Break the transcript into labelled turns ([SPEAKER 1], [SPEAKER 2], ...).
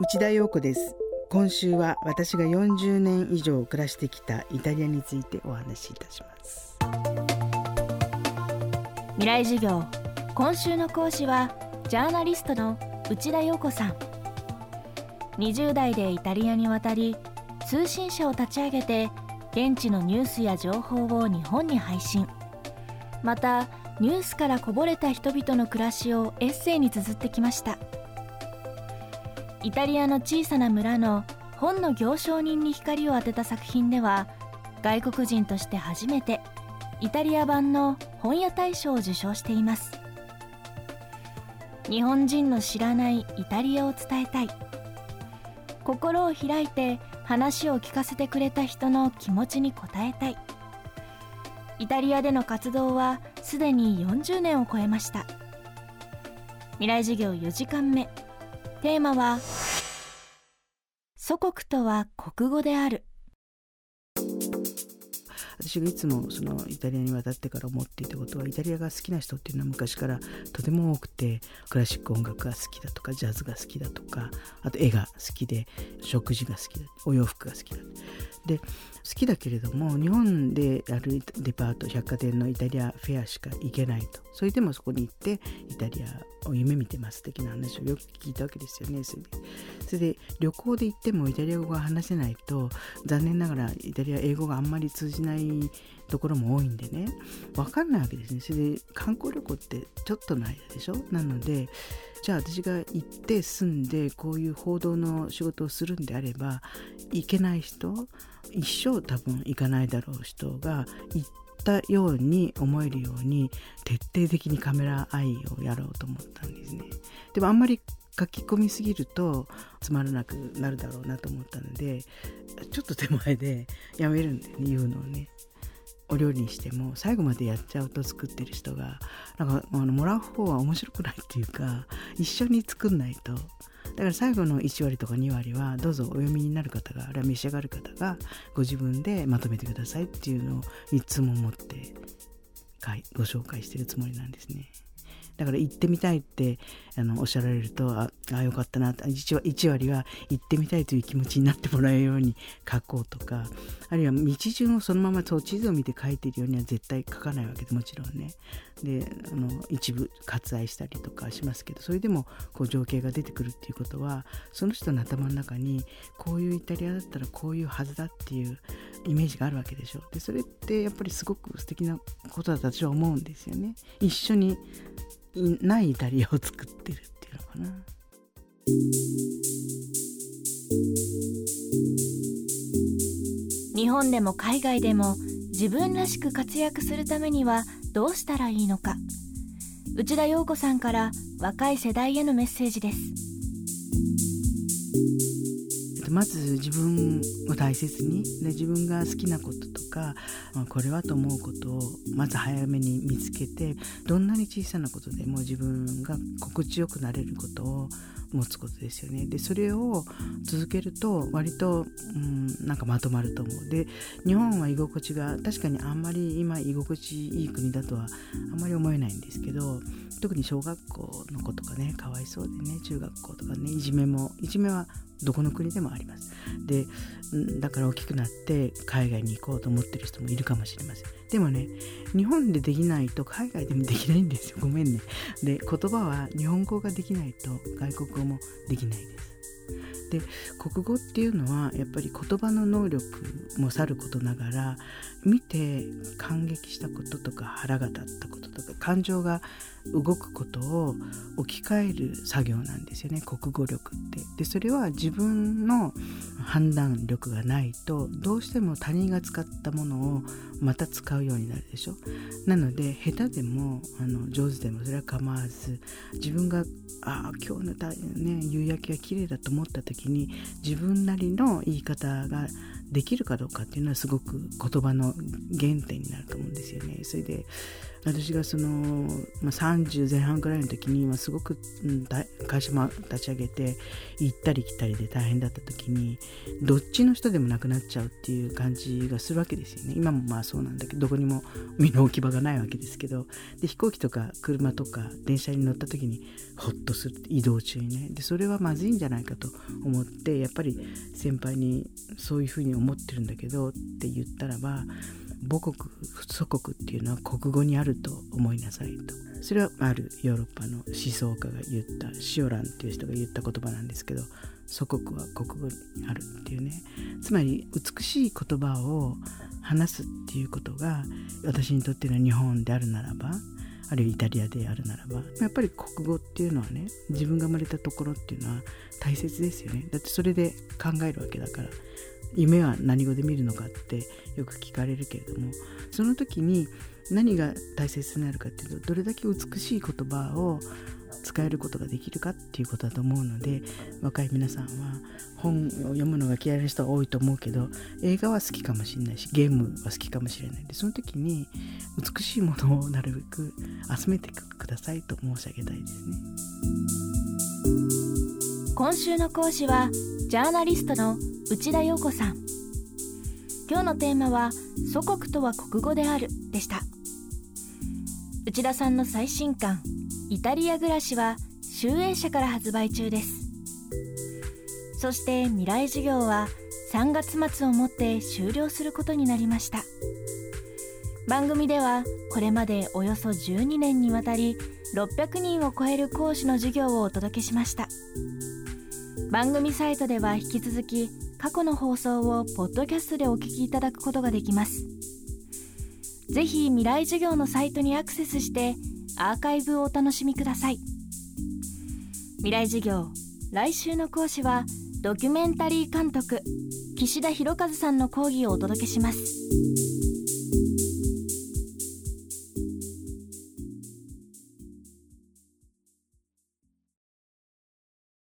[SPEAKER 1] 内田洋子です。今週は私が40年以上暮らしてきたイタリアについてお話しいたします。
[SPEAKER 2] 未来授業。今週の講師はジャーナリストの内田洋子さん。20代でイタリアに渡り通信社を立ち上げて現地のニュースや情報を日本に配信。またニュースからこぼれた人々の暮らしをエッセイに綴ってきました。イタリアの小さな村の本の行商人に光を当てた作品では外国人として初めてイタリア版の本屋大賞を受賞しています。日本人の知らないイタリアを伝えたい。心を開いて話を聞かせてくれた人の気持ちに応えたい。イタリアでの活動はすでに40年を超えました。未来授業4時間目。テーマは祖国とは国語である。
[SPEAKER 1] 私がいつもそのイタリアに渡ってから思っていたことはイタリアが好きな人っていうのは昔からとても多くてクラシック音楽が好きだとかジャズが好きだとかあと絵が好きで食事が好きだお洋服が好きだ。で好きだけれども日本であるデパート百貨店のイタリアフェアしか行けないと。それでもそこに行ってイタリアを夢見てます的な話をよく聞いたわけですよね。それそれで旅行で行ってもイタリア語が話せないと残念ながらイタリア英語があんまり通じないところも多いんでね分かんないわけですねそれで観光旅行ってちょっとの間でしょ？なのでじゃあ私が行って住んでこういう報道の仕事をするんであれば行けない人一生多分行かないだろう人が行ったように思えるように徹底的にカメラアイをやろうと思ったんですね。でもあんまり書き込みすぎるとつまらなくなるだろうなと思ったのでちょっと手前でやめるんでね言うのをね。お料理にしても最後までやっちゃうと作ってる人がなんかあのもらう方は面白くないっていうか一緒に作んないとだから最後の1割とか2割はどうぞお読みになる方があるいは召し上がる方がご自分でまとめてくださいっていうのをいつも持ってご紹介してるつもりなんですね。だから行ってみたいってあのおっしゃられるとああよかったな 1, 1割は行ってみたいという気持ちになってもらえるように書こうとかあるいは道順をそのまま地図を見て書いているようには絶対書かないわけでもちろんね。であの一部割愛したりとかしますけどそれでもこう情景が出てくるっていうことはその人の頭の中にこういうイタリアだったらこういうはずだっていうイメージがあるわけでしょ。でそれってやっぱりすごく素敵なことだと私は思うんですよね。一緒にないイタリアを作ってるっていうのかな。
[SPEAKER 2] 日本でも海外でも自分らしく活躍するためにはどうしたらいいのか内田洋子さんから若い世代へのメッセージです
[SPEAKER 1] まず自分を大切にで自分が好きなこととかこれはと思うことをまず早めに見つけてどんなに小さなことでも自分が心地よくなれることを持つことですよね。でそれを続けると割と、うん、なんかまとまると思う。で日本は居心地が確かにあんまり今居心地いい国だとはあんまり思えないんですけど特に小学校の子とかねかわいそうでね中学校とかねいじめもいじめはどこの国でもあります。でだから大きくなって海外に行こうと思ってる人もいるかもしれません。でもね日本でできないと海外でもできないんですよごめんね。で言葉は日本語ができないと外国語もできないです。で国語っていうのはやっぱり言葉の能力もさることながら見て感激したこととか腹が立ったこととか感情が動くことを置き換える作業なんですよね国語力って。でそれは自分の判断力がないとどうしても他人が使ったものをまた使うようになるでしょ。なので下手でもあの上手でもそれは構わず自分がああ今日の、ね、夕焼けが綺麗だと思った時に自分なりの言い方ができるかどうかっていうのはすごく言葉の原点になると思うんですよね。それで私がその、まあ、30前半ぐらいの時に、まあ、すごく、うん、会社も立ち上げて行ったり来たりで大変だった時にどっちの人でもなくなっちゃうっていう感じがするわけですよね。今もまあそうなんだけどどこにも身の置き場がないわけですけど。で飛行機とか車とか電車に乗った時にホッとする移動中にね。でそれはまずいんじゃないかと思ってやっぱり先輩にそういうふうに思思ってるんだけどって言ったらば母国祖国っていうのは国語にあると思いなさいと。それはあるヨーロッパの思想家が言ったシオランっていう人が言った言葉なんですけど祖国は国語にあるっていうね。つまり美しい言葉を話すっていうことが私にとっての日本であるならばあるいはイタリアであるならばやっぱり国語っていうのはね自分が生まれたところっていうのは大切ですよね。だってそれで考えるわけだから。夢は何語で見るのかってよく聞かれるけれどもその時に何が大切になるかっていうとどれだけ美しい言葉を使えることができるかっていうことだと思うので若い皆さんは本を読むのが嫌いな人が多いと思うけど映画は好きかもしれないしゲームは好きかもしれないでその時に美しいものをなるべく集めてくださいと申し上げたいですね。
[SPEAKER 2] 今週の講師はジャーナリストの内田洋子さん。今日のテーマは祖国とは国語であるでした。内田さんの最新刊イタリア暮らしは集英社から発売中です。そして未来授業は3月末をもって終了することになりました。番組ではこれまでおよそ12年にわたり600人を超える講師の授業をお届けしました。番組サイトでは引き続き過去の放送をポッドキャストでお聞きいただくことができます。ぜひ未来授業のサイトにアクセスしてアーカイブをお楽しみください。未来授業来週の講師はドキュメンタリー監督岸田博和さんの講義をお届けします。